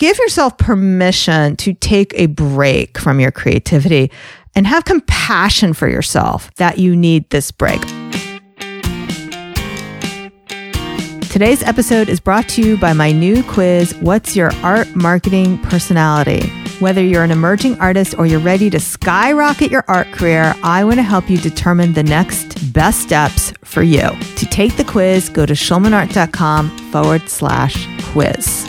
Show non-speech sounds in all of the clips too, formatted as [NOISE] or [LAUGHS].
Give yourself permission to take a break from your creativity and have compassion for yourself that you need this break. Today's episode is brought to you by my new quiz What's Your Art Marketing Personality? Whether you're an emerging artist or you're ready to skyrocket your art career, I want to help you determine the next best steps for you. To take the quiz, go to schulmanart.com forward slash quiz.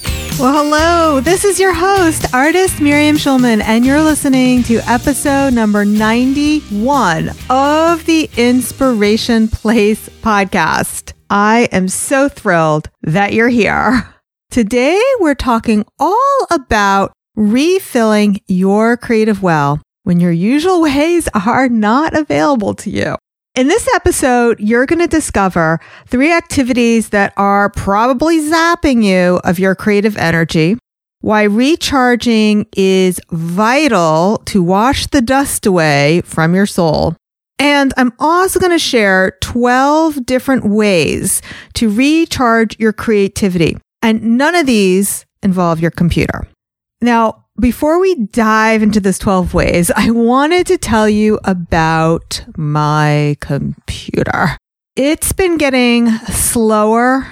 Well, hello. This is your host, artist Miriam Schulman, and you're listening to episode number 91 of the Inspiration Place podcast. I am so thrilled that you're here. Today, we're talking all about refilling your creative well when your usual ways are not available to you. In this episode, you're going to discover three activities that are probably zapping you of your creative energy, why recharging is vital to wash the dust away from your soul. And I'm also going to share 12 different ways to recharge your creativity. And none of these involve your computer. Now, before we dive into this 12 ways, I wanted to tell you about my computer. It's been getting slower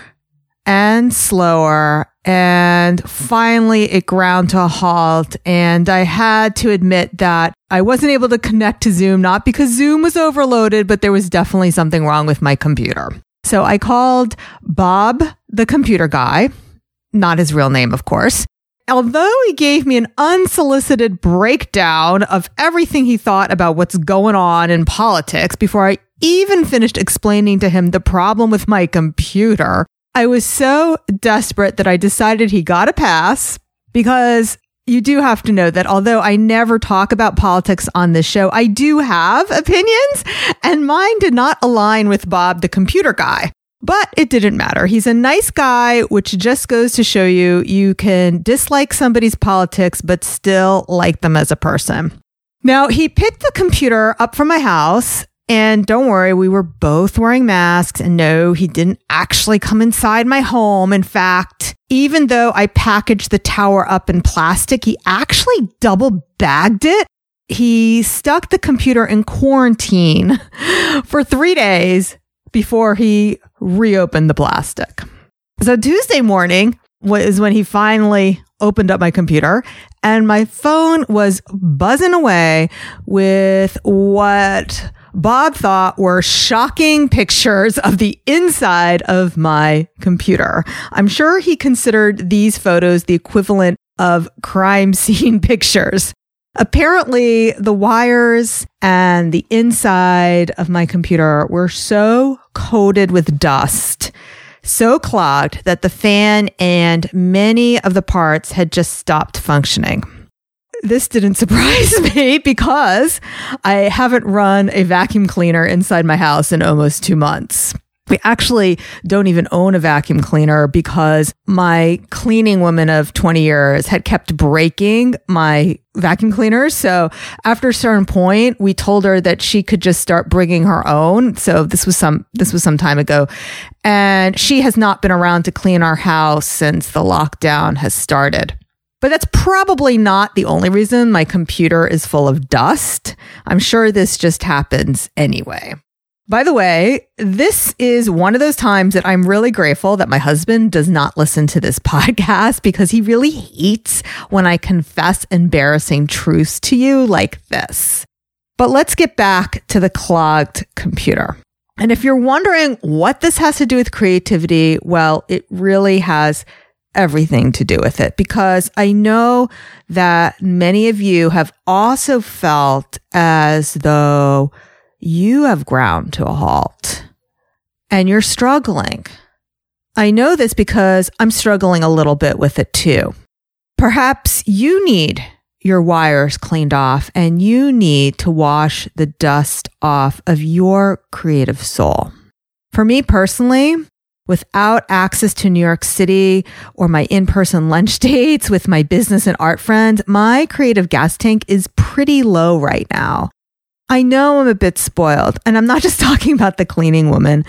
and slower. And finally, it ground to a halt. And I had to admit that I wasn't able to connect to Zoom, not because Zoom was overloaded, but there was definitely something wrong with my computer. So I called Bob, the computer guy, not his real name, of course although he gave me an unsolicited breakdown of everything he thought about what's going on in politics before I even finished explaining to him the problem with my computer, I was so desperate that I decided he got a pass because you do have to know that although I never talk about politics on this show, I do have opinions and mine did not align with Bob, the computer guy. But it didn't matter. He's a nice guy, which just goes to show you you can dislike somebody's politics, but still like them as a person. Now, he picked the computer up from my house. And don't worry, we were both wearing masks. And no, he didn't actually come inside my home. In fact, even though I packaged the tower up in plastic, he actually double bagged it he stuck the computer in quarantine [LAUGHS] for three days before he reopened the plastic. So Tuesday morning was when he finally opened up my computer and my phone was buzzing away with what Bob thought were shocking pictures of the inside of my computer. I'm sure he considered these photos the equivalent of crime [LAUGHS] scene pictures. Apparently, the wires and the inside of my computer were so coated with dust, so clogged that the fan and many of the parts had just stopped functioning. This didn't [LAUGHS] surprise me because I haven't run a vacuum cleaner inside my house in almost two months. We actually don't even own a vacuum cleaner because my cleaning woman of 20 years had kept breaking my vacuum cleaners. So after a certain point, we told her that she could just start bringing her own. So this was some, this was some time ago. And she has not been around to clean our house since the lockdown has started. But that's probably not the only reason my computer is full of dust. I'm sure this just happens anyway. By the way, this is one of those times that I'm really grateful that my husband does not listen to this [LAUGHS] podcast because he really hates when I confess embarrassing truths to you like this. But let's get back to the clogged computer. And if you're wondering what this has to do with creativity, well, it really has everything to do with it because I know that many of you have also felt as though you have ground to a halt and you're struggling. I know this because I'm struggling a little bit with it too. Perhaps you need your wires cleaned off and you need to wash the dust off of your creative soul. For me personally, without access to New York City or my in person lunch [LAUGHS] dates with my business and art friends, my creative gas tank is pretty low right now. I know I'm a bit spoiled, and I'm not [LAUGHS] just talking about the cleaning woman.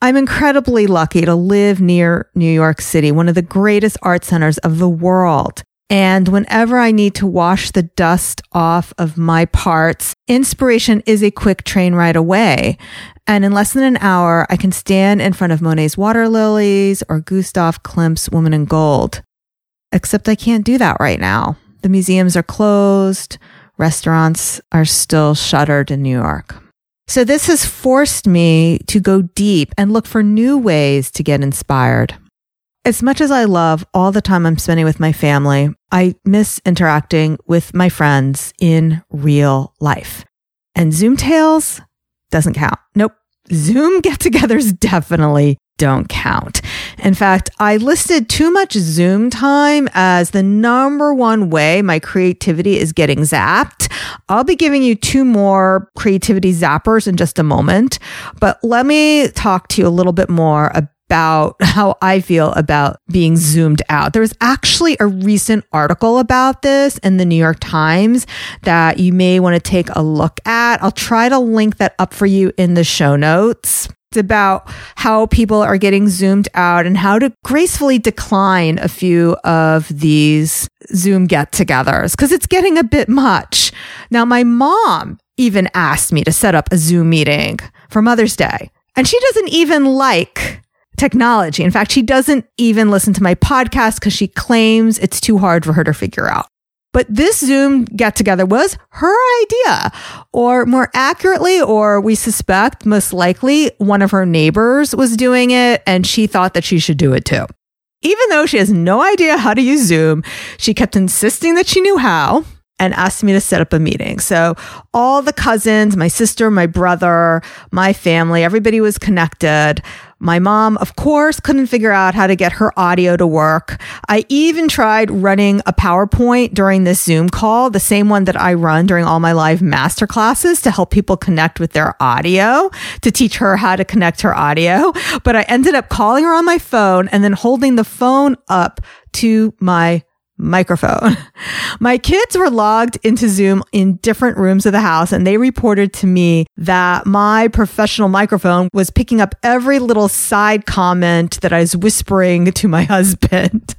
I'm incredibly lucky to live near New York City, one of the greatest art centers of the world. And whenever I need to wash the dust off of my parts, inspiration is a quick train ride away. And in less than an hour, I can stand in front of Monet's Water Lilies or Gustav Klimt's Woman in Gold. Except I can't do that right now. The museums are closed. Restaurants are still shuttered in New York. So this has forced me to go deep and look for new ways to get inspired. As much as I love all the time I'm spending with my family, I miss interacting with my friends in real life. And Zoom Tales doesn't count. Nope. Zoom [LAUGHS] get togethers definitely don't count. In fact, I listed too much Zoom time as the number one way my creativity is getting zapped. I'll be giving you two more creativity zappers in just a moment, but let me talk to you a little bit more about about [LAUGHS] how I feel about being zoomed out. There was actually a recent article about this in the New York Times that you may want to take a look at. I'll try to link that up for you in the show notes. It's about how people are getting zoomed out and how to gracefully decline a few of these Zoom get togethers because it's getting a bit much. Now, my mom even asked me to set up a Zoom meeting for Mother's Day, and she doesn't even like technology. In fact, she doesn't even listen to my podcast because she claims it's too hard for her to figure out. But this Zoom get together was her idea, or more accurately, or we suspect most likely one of her neighbors was doing it and she thought that she should do it too. Even though she has no idea how to use Zoom, she kept insisting that she knew how and asked me to set up a meeting. So all the cousins, my sister, my brother, my family, everybody was connected. My mom, of course, couldn't figure out how to get her audio to work. I even tried running a PowerPoint during this Zoom call, the same one that I run during all my live master classes to help people connect with their audio, to teach her how to connect her audio. But I ended up calling her on my phone and then holding the phone up to my microphone. [LAUGHS] My kids were logged into Zoom in different rooms of the house and they reported to me that my professional microphone was picking up every little side comment that I was whispering to my [LAUGHS] husband.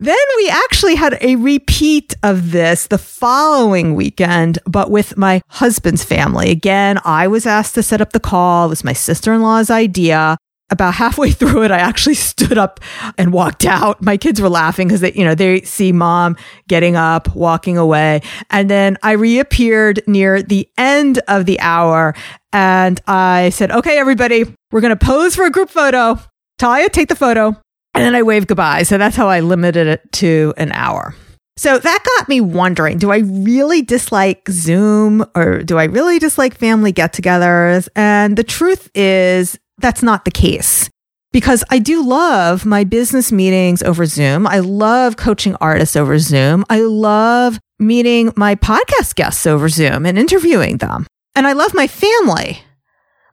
Then we actually had a repeat of this the following weekend, but with my husband's family. Again, I was asked to set up the call. It was my sister in law's idea about halfway [LAUGHS] through it, I actually stood up and walked out. My kids were laughing because they, you know, they see mom getting up, walking away. And then I reappeared near the end of the hour and I said, okay, everybody, we're going to pose for a group photo. Talia, take the photo. And then I waved goodbye. So that's how I limited it to an hour. So that got me wondering, do I really dislike Zoom or do I really dislike family get togethers? And the truth is that's not the case because I do love my business meetings over Zoom. I love coaching artists over Zoom. I love meeting my podcast guests over Zoom and interviewing them. And I love my family.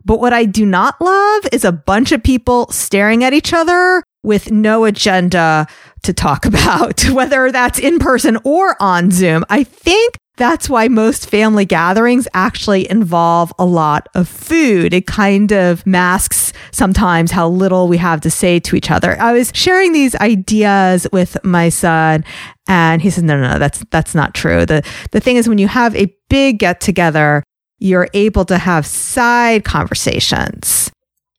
But what I do not love is a bunch of people staring at each other with no agenda to talk [LAUGHS] about, whether that's in person or on Zoom. I think that's why most family gatherings actually involve a lot of food. It kind of masks sometimes how little we have to say to each other. I was sharing these ideas with my son and he said, no, no, no, that's, that's not true. The, the thing is when you have a big get together, you're able to have side conversations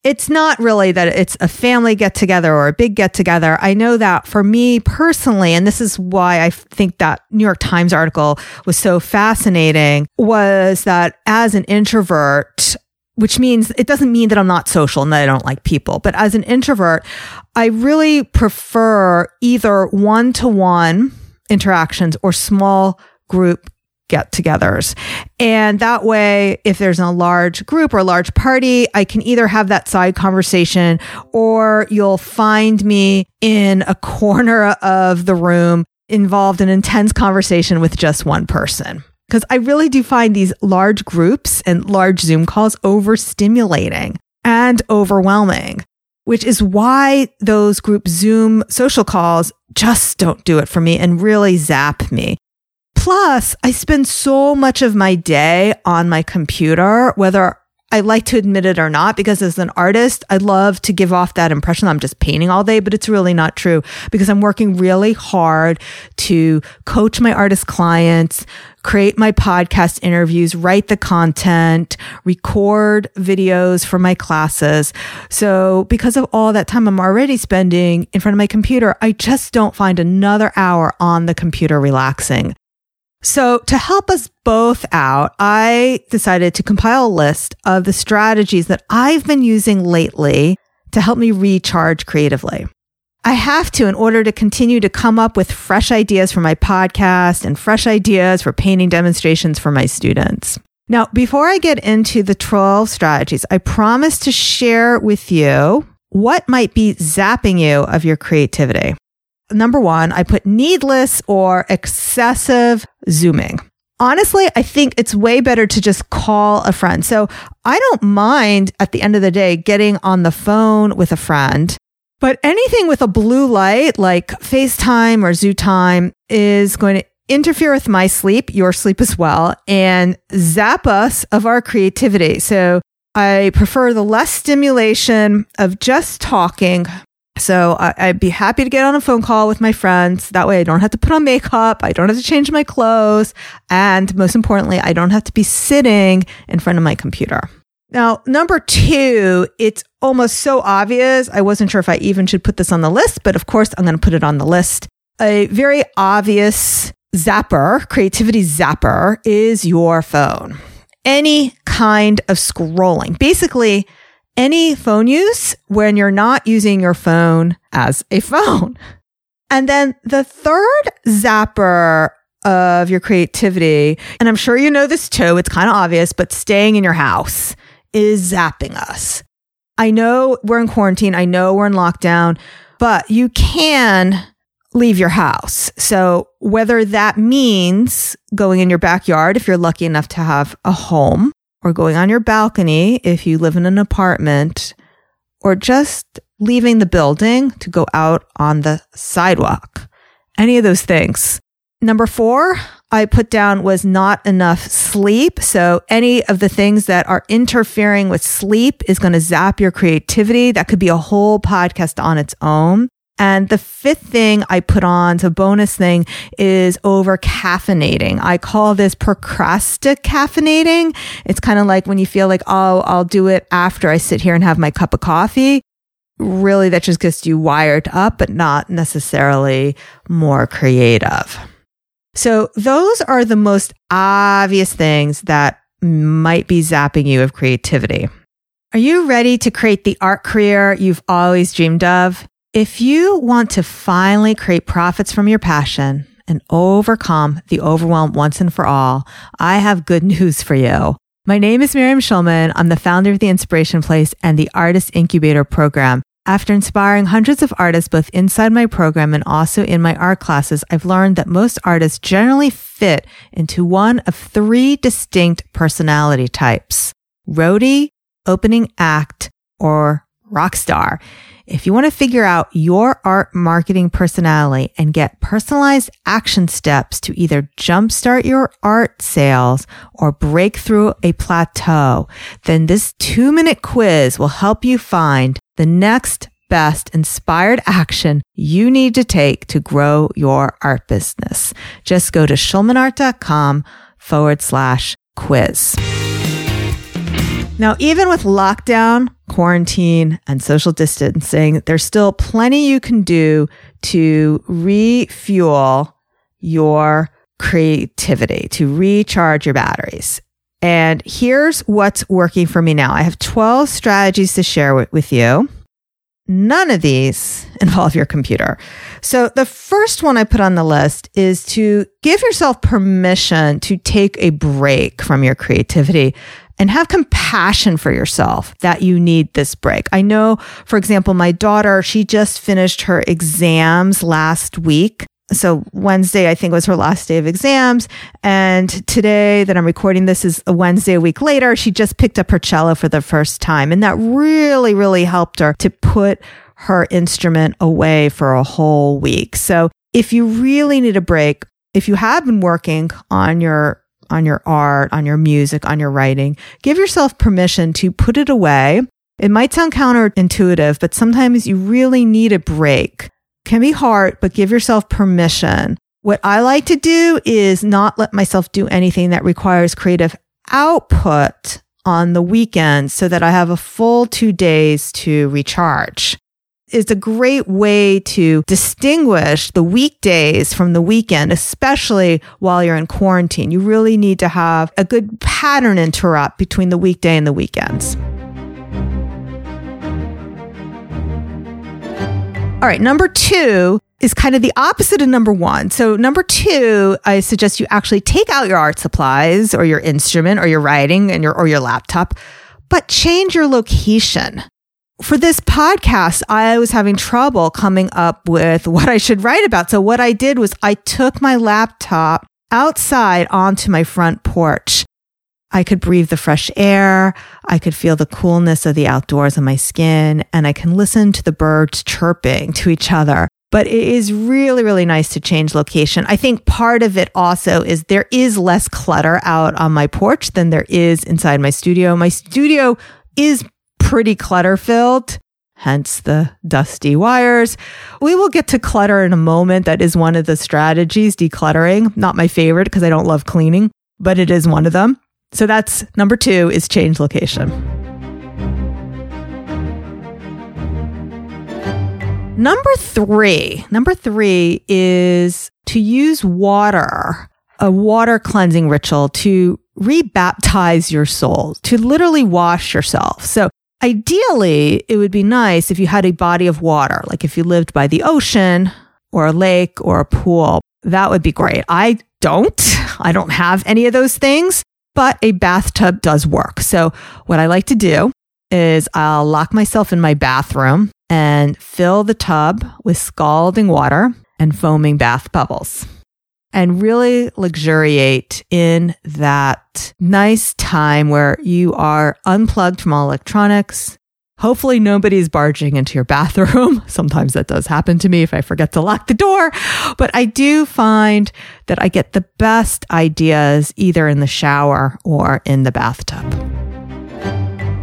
it's not really that it's a family get together or a big get together. I know that for me personally, and this is why I think that New York Times article was so fascinating, was that as an introvert, which means it doesn't mean that I'm not social and that I don't like people, but as an introvert, I really prefer either one to one interactions or small group get togethers. And that way, if there's a large group or a large party, I can either have that side conversation or you'll find me in a corner of the room involved an intense conversation with just one person. Because I really do find these large groups and large Zoom calls overstimulating and overwhelming, which is why those group Zoom social calls just don't do it for me and really zap me. Plus, I spend so much of my day on my computer, whether I like to admit it or not, because as an artist, I love to give off that impression I'm just painting all day, but it's really not true because I'm working really hard to coach my artist clients, create my podcast interviews, write the content, record videos for my classes. So because of all that time I'm already spending in front of my computer, I just don't find another hour on the computer relaxing. So, to help us both out, I decided to compile a list of the strategies that I've been using lately to help me recharge creatively. I have to in order to continue to come up with fresh ideas for my podcast and fresh ideas for painting demonstrations for my students. Now, before I get into the 12 strategies, I promise to share with you what might be zapping you of your creativity number one, I put needless or excessive zooming. Honestly, I think it's way better to just call a friend. So I don't mind at the end of the day getting on the phone with a friend, but anything with a blue light like FaceTime or Zoom time is going to interfere with my sleep, your sleep as well, and zap us of our creativity. So I prefer the less stimulation of just talking so I, would be happy to get on a phone call with my friends. That way I don't have to put on makeup. I don't have to change my clothes. And most importantly, I don't have to be sitting in front of my computer. Now, number two, it's almost so obvious. I wasn't sure if I even should put this on the list, but of course I'm going to put it on the list. A very obvious zapper, creativity zapper is your phone. Any kind of scrolling. Basically, any phone use when you're not using your phone as a phone. [LAUGHS] And then the third zapper of your creativity, and I'm sure you know this too, it's kind of obvious, but staying in your house is zapping us. I know we're in quarantine. I know we're in lockdown, but you can leave your house. So whether that means going in your backyard, if you're lucky enough to have a home, or going on your balcony if you live in an apartment, or just leaving the building to go out on the sidewalk. Any of those things. Number four, I put down was not enough sleep. So any of the things that are interfering with sleep is going to zap your creativity. That could be a whole podcast on its own. And the fifth thing I put on, so bonus thing is over caffeinating. I call this procrastinating. It's kind of like when you feel like, oh, I'll do it after I sit here and have my cup of coffee. Really, that just gets you wired up, but not necessarily more creative. So those are the most obvious things that might be zapping you of creativity. Are you ready to create the art career you've always dreamed of? If you want to finally create profits from your passion and overcome the overwhelm once and for all, I have good [LAUGHS] news for you. My name is Miriam Schulman. I'm the founder of the Inspiration Place and the Artist Incubator Program. After inspiring hundreds of artists both inside my program and also in my art classes, I've learned that most artists generally fit into one of three distinct personality types roadie, opening act, or rock star. If you want to figure out your art marketing personality and get personalized action steps to either jumpstart your art sales or break through a plateau, then this two minute quiz will help you find the next best inspired action you need to take to grow your art business. Just go to schulmanart.com forward slash quiz. Now, even with lockdown, quarantine, and social distancing, there's still plenty you can do to refuel your creativity, to recharge your batteries. And here's what's working for me now. I have 12 strategies to share with, with you. None of these [LAUGHS] involve your computer. So the first one I put on the list is to give yourself permission to take a break from your creativity and have compassion for yourself that you need this break. I know, for example, my daughter, she just finished her exams last week. So Wednesday, I think was her last day of exams. And today that I'm recording this is a Wednesday a week later. She just picked up her cello for the first time. And that really, really helped her to put her instrument away for a whole week. So if you really need a break, if you have been working on your on your art, on your music, on your writing, give yourself permission to put it away. It might sound counterintuitive, but sometimes you really need a break can be hard, but give yourself permission. What I like to do is not let myself do anything that requires creative output on the weekend so that I have a full two days to recharge. It's a great way to distinguish the weekdays from the weekend, especially while you're in quarantine. You really need to have a good pattern interrupt between the weekday and the weekends. All right, number two is kind of the opposite of number one. So, number two, I suggest you actually take out your art supplies or your instrument or your writing and your or your laptop, but change your location. For this podcast, I was having trouble coming up with [LAUGHS] what I should write about. So, what I did was I took my laptop outside onto my front porch I could breathe the fresh air. I could feel the coolness of the outdoors on my skin and I can listen to the birds chirping to each other. But it is really, really nice to change location. I think part of it also is there is less clutter out on my porch than there is inside my studio. My studio is pretty clutter filled hence the dusty wires. We will get to clutter in a moment. That is one of the strategies, decluttering. Not my favorite because I don't love cleaning, but it is one of them. So that's number two is change location. Number three, number three is to use water, a water cleansing ritual to rebaptize your soul, to literally wash yourself. So ideally, it would be nice if you had a body of water, like if you lived by the ocean or a lake or a pool. That would be great. I don't. I don't have any of those things but a bathtub does work. So what I like to do is I'll lock myself in my bathroom and fill the tub with scalding water and foaming bath bubbles and really luxuriate in that nice time where you are unplugged from all electronics. Hopefully nobody's barging into your [LAUGHS] bathroom. Sometimes that does happen to me if I forget to lock the door, but I do find that I get the best ideas either in the shower or in the bathtub.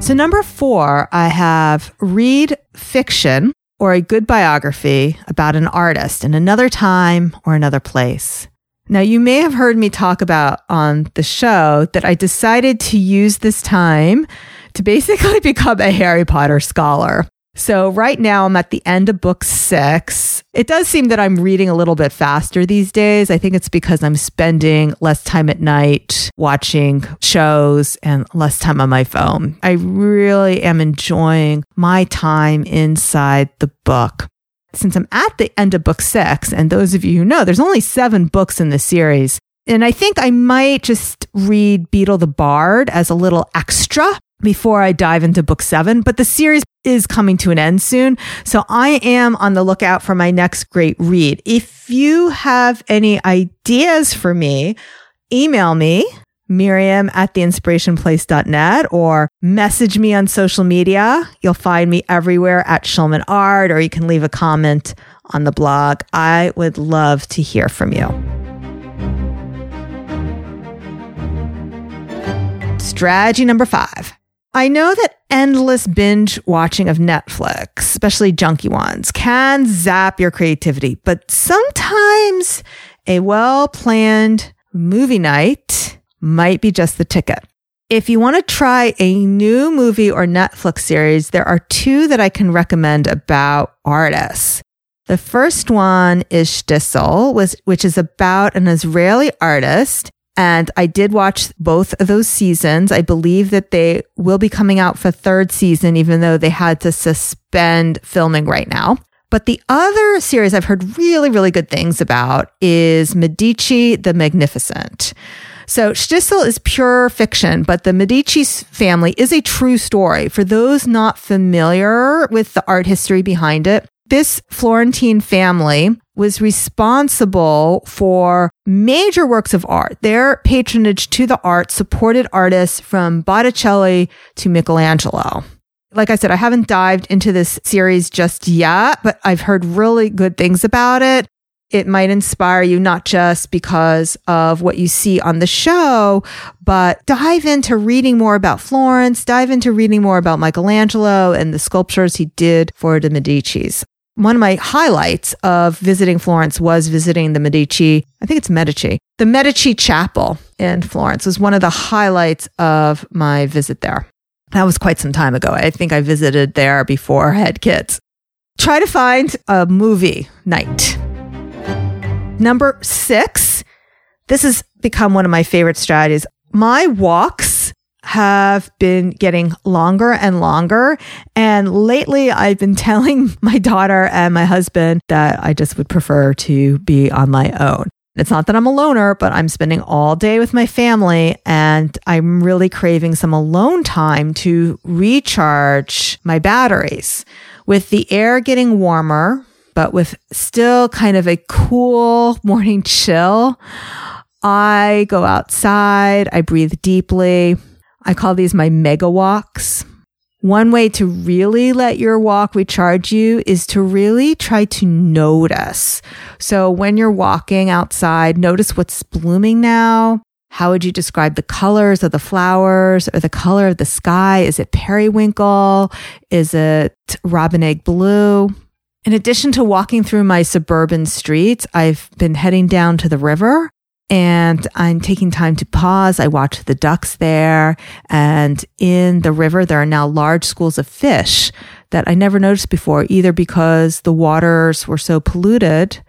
So number four, I have read fiction or a good biography about an artist in another time or another place. Now, you may have heard me talk about on the show that I decided to use this time to basically [LAUGHS] become a Harry Potter scholar. So right now I'm at the end of book six. It does seem that I'm reading a little bit faster these days. I think it's because I'm spending less time at night watching shows and less time on my phone. I really am enjoying my time inside the book. Since I'm at the end of book six, and those of you who know, there's only seven books in the series. And I think I might just read Beedle the Bard as a little extra before I dive into book seven, but the series is coming to an end soon. So I am on the lookout for my next great read. If you have any ideas for me, email me, Miriam at theinspirationplace.net or message me on social media. You'll find me everywhere at Schulman Art, or you can leave a comment on the blog. I would love to hear from you. Strategy number five I know that endless binge watching of Netflix, especially junky ones, can zap your creativity, but sometimes a well planned movie night might be just the ticket. If you want to try a new movie or Netflix series, there are two that I can recommend about artists. The first one is Shtisel, which is about an Israeli artist and I did watch both of those seasons. I believe that they will be coming out for third season, even though they had to suspend filming right now. But the other series I've heard really, really good things about is Medici the Magnificent. So Shtisel is pure fiction, but the Medici family is a true story. For those not familiar with the art history behind it, this Florentine family was responsible for major works of art. Their patronage to the art supported artists from Botticelli to Michelangelo. Like I said, I haven't dived into this series just yet, but I've heard really good things about it. It might inspire you not just because of what you see on the show, but dive into reading more about Florence, dive into reading more about Michelangelo and the sculptures he did for the Medicis one of my highlights of visiting Florence was visiting the Medici, I think it's Medici, the Medici Chapel in Florence was one of the highlights of my visit there. That was quite some time ago. I think I visited there before I had kids. Try to find a movie night. Number six, this has become one of my favorite strategies. My walks have been getting longer and longer. And lately, I've been [LAUGHS] telling my daughter and my husband that I just would prefer to be on my own. It's not that I'm a loner, but I'm spending all day with my family and I'm really craving some alone time to recharge my batteries. With the air getting warmer, but with still kind of a cool [LAUGHS] morning chill, I go outside, I breathe deeply, I call these my mega walks. One way to really let your walk recharge you is to really try to notice. So when you're walking outside, notice what's blooming now. How would you describe the colors of the flowers or the color of the sky? Is it periwinkle? Is it robin egg blue? In addition to walking through my suburban streets, I've been heading down to the river and I'm taking time to pause. I watch the ducks there. And in the river, there are now large schools of fish that I never noticed before, either because the waters were so polluted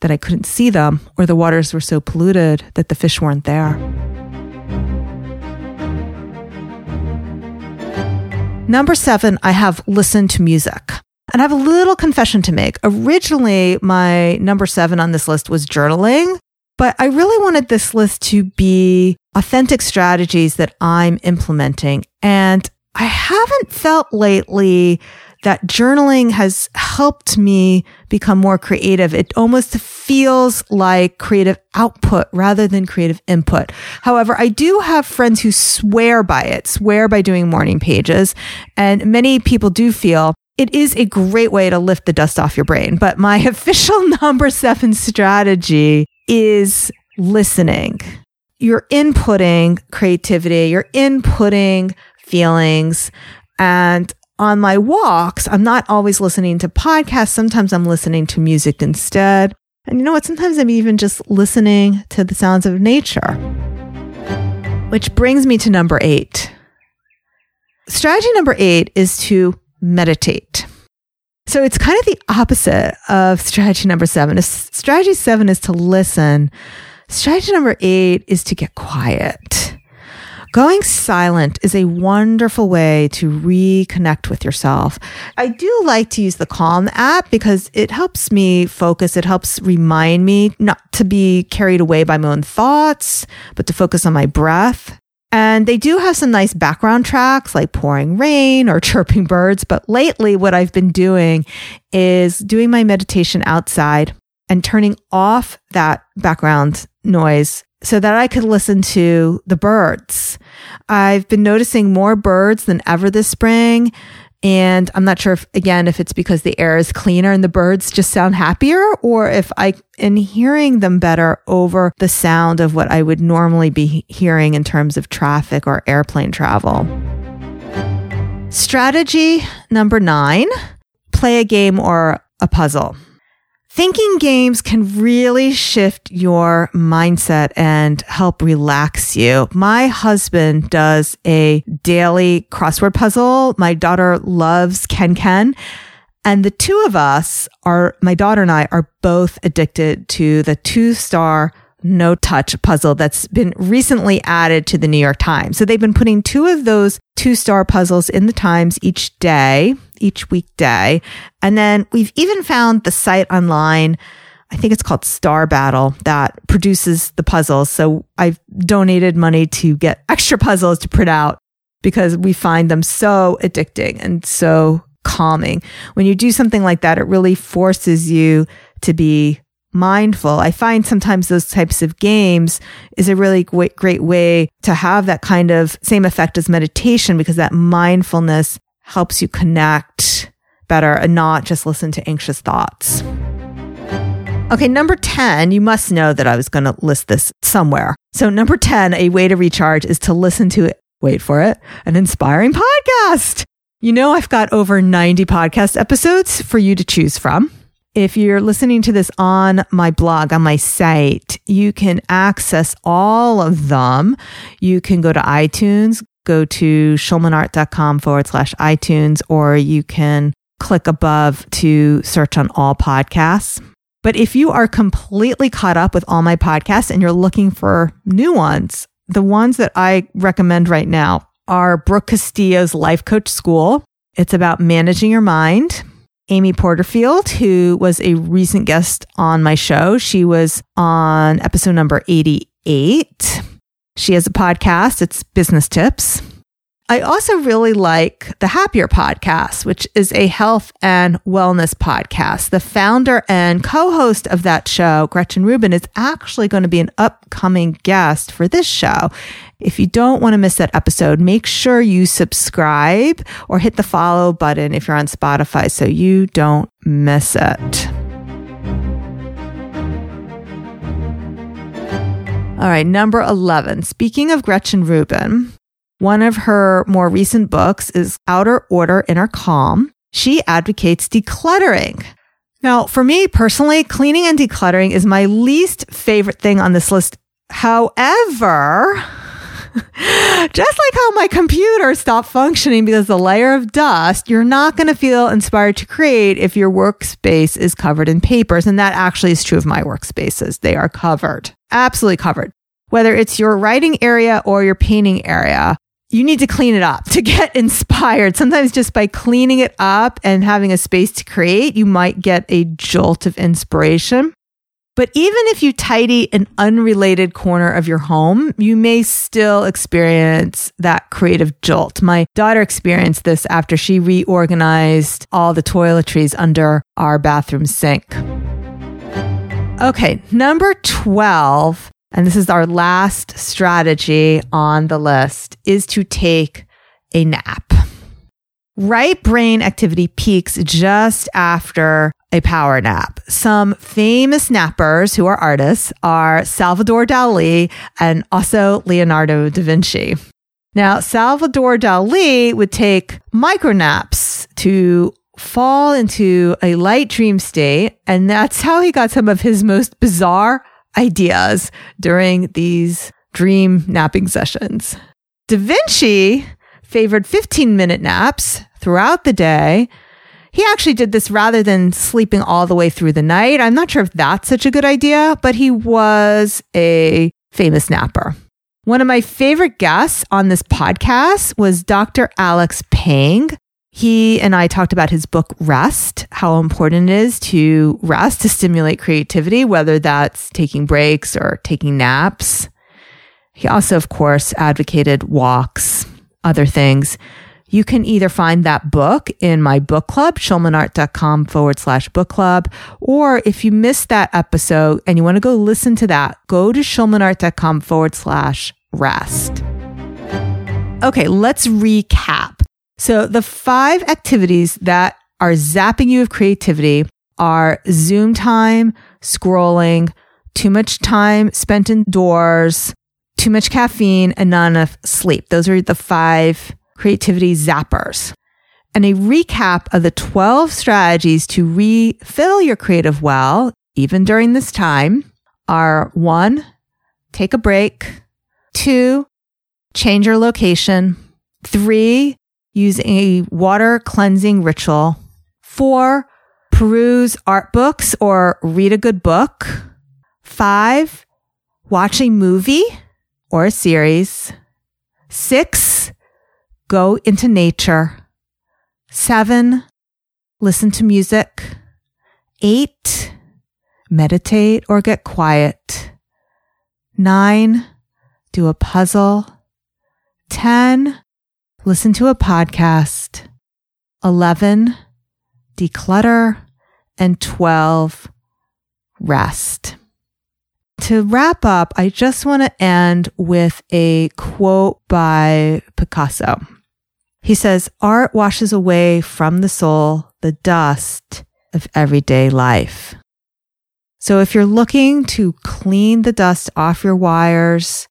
that I couldn't see them, or the waters were so polluted that the fish weren't there. Number seven, I have listened to music. And I have a little confession to make. Originally, my number seven on this list was journaling. But I really wanted this list to be authentic strategies that I'm implementing. And I haven't felt lately that journaling has helped me become more creative. It almost feels like creative output rather than creative input. However, I do have friends who swear by it, swear by doing morning pages. And many people do feel it is a great way to lift the dust off your brain. But my [LAUGHS] official number seven strategy is listening. You're inputting creativity, you're inputting feelings. And on my walks, I'm not always listening to podcasts. Sometimes I'm listening to music instead. And you know what? Sometimes I'm even just listening to the sounds of nature. Which brings me to number eight. Strategy number eight is to meditate. So it's kind of the opposite of strategy number seven. Strategy seven is to listen. Strategy number eight is to get quiet. Going silent is a wonderful way to reconnect with yourself. I do like to use the Calm app because it helps me focus. It helps remind me not to be carried away by my own thoughts, but to focus on my breath. And they do have some nice background tracks like pouring rain or [LAUGHS] chirping birds. But lately, what I've been doing is doing my meditation outside and turning off that background noise so that I could listen to the birds. I've been noticing more birds than ever this spring. And I'm not sure if, again, if it's because the air is cleaner and the birds just sound happier or if I am hearing them better over the sound of what I would normally be hearing in terms of traffic or airplane travel. Strategy number nine play a game or a puzzle. Thinking games can really shift your mindset and help relax you. My husband does a daily crossword puzzle. My daughter loves KenKen. And the two of us are, my daughter and I are both addicted to the two star no touch puzzle that's been recently added to the New York Times. So they've been putting two of those two star puzzles in the Times each day, each weekday. And then we've even found the site online. I think it's called Star Battle that produces the puzzles. So I've donated money to get [LAUGHS] extra puzzles to print out because we find them so addicting and so calming. When you do something like that, it really forces you to be mindful. I find sometimes those types of games is a really great, great way to have that kind of same effect as meditation because that mindfulness helps you connect better and not just listen to anxious thoughts. Okay, number 10, you must know that I was going to list this somewhere. So, number 10, a way to recharge is to listen to. Wait for it, an inspiring podcast. You know, I've got over 90 podcast episodes for you to choose from. If you're listening to this on my blog, on my site, you can access all of them. You can go to iTunes, go to schulmanart.com forward slash iTunes, or you can click above to search on all podcasts. But if you are completely caught up with all my podcasts and you're looking for new ones, the ones that I recommend right now are Brooke Castillo's Life Coach School. It's about managing your mind. Amy Porterfield, who was a recent guest on my show, she was on episode number 88. She has a podcast, it's Business Tips. I also really like the Happier podcast, which is a health and wellness podcast. The founder and co host of that show, Gretchen Rubin, is actually going to be an upcoming guest for this show. If you don't want to miss that episode, make sure you subscribe or hit the follow button if you're on Spotify so you don't miss it. All right, number 11. Speaking of Gretchen Rubin, one of her more recent books is Outer Order Inner Calm. She advocates decluttering. Now, for me personally, cleaning and decluttering is my least favorite thing on this list. However, [LAUGHS] just like how my computer stopped functioning because the layer of dust, you're not going to feel inspired to create if your workspace is covered in papers. And that actually is true of my workspaces. They are covered, absolutely covered. Whether it's your writing area or your painting area, you need to clean it up [LAUGHS] to get inspired. Sometimes just by cleaning it up and having a space to create, you might get a jolt of inspiration. But even if you tidy an unrelated corner of your home, you may still experience that creative jolt. My daughter experienced this after she reorganized all the toiletries under our bathroom sink. Okay, number 12 and this is our last strategy on the list, is to take a nap. Right brain activity peaks just after a power nap. Some famous nappers who are artists are Salvador Dali and also Leonardo da Vinci. Now, Salvador Dali would take micro naps to fall into a light dream state, and that's how he got some of his most bizarre ideas during these dream napping sessions. Da Vinci favored 15 minute naps throughout the day. He actually did this rather than sleeping all the way through the night. I'm not sure if that's such a good idea, but he was a famous napper. One of my favorite guests on this podcast was Dr. Alex Pang, he and I talked about his book, Rest, how important it is to rest to stimulate creativity, whether that's taking breaks or taking naps. He also, of course, advocated walks, other things. You can either find that book in my book club, schulmanart.com forward slash book club, or if you missed that episode and you want to go listen to that, go to schulmanart.com forward slash rest. Okay, let's recap. So the five activities that are zapping you of creativity are Zoom time, scrolling, too much time spent indoors, too much caffeine, and not enough sleep. Those are the five creativity zappers. And a recap of the 12 strategies to refill your creative well, even during this time, are one, take a break, two, change your location, three, use a water cleansing ritual. Four, peruse art books or read a good book. Five, watch a movie or a series. Six, go into nature. Seven, listen to music. Eight, meditate or get quiet. Nine, do a puzzle. 10, listen to a podcast. 11, declutter. And 12, rest. To wrap up, I just want to end with a quote by Picasso. He says, Art washes away from the soul the dust of everyday life. So if you're looking to clean the dust off your wires,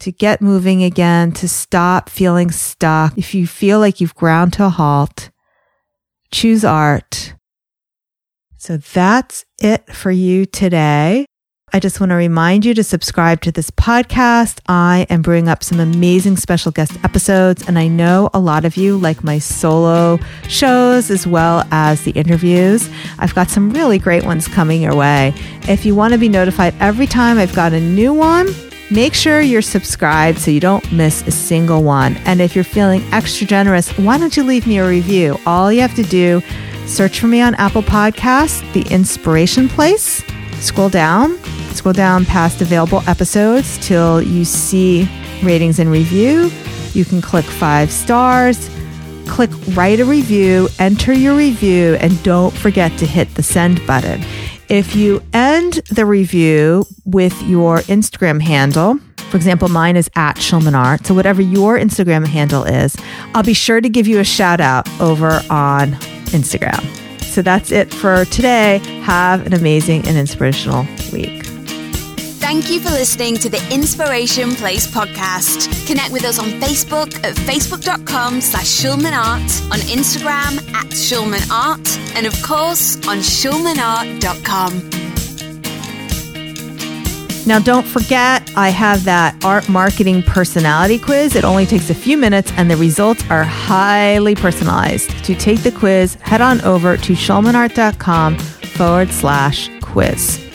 to get moving again, to stop feeling stuck, if you feel like you've ground to a halt, choose art. So that's it for you today. I just want to remind you to subscribe to this podcast. I am bringing up some amazing special guest episodes, and I know a lot of you like my solo shows as well as the interviews. I've got some really great ones coming your way. If you want to be notified every time I've got a new one, Make sure you're subscribed so you don't miss a single one. And if you're feeling extra generous, why don't you leave me a review? All you have to do, search for me on Apple Podcasts, The Inspiration Place, scroll down, scroll down past available episodes till you see ratings and review. You can click five stars, click write a review, enter your review, and don't forget to hit the send button. If you end the review with your Instagram handle, for example, mine is at Schulman Art. So whatever your Instagram handle is, I'll be sure to give you a shout out over on Instagram. So that's it for today. Have an amazing and inspirational week. Thank you for listening to the Inspiration Place podcast. Connect with us on Facebook at facebook.com slash schulmanart, on Instagram at schulmanart, and of course on schulmanart.com. Now, don't forget, I have that art marketing personality quiz. It only takes a few minutes and the results are highly personalized. To take the quiz, head on over to schulmanart.com forward slash quiz.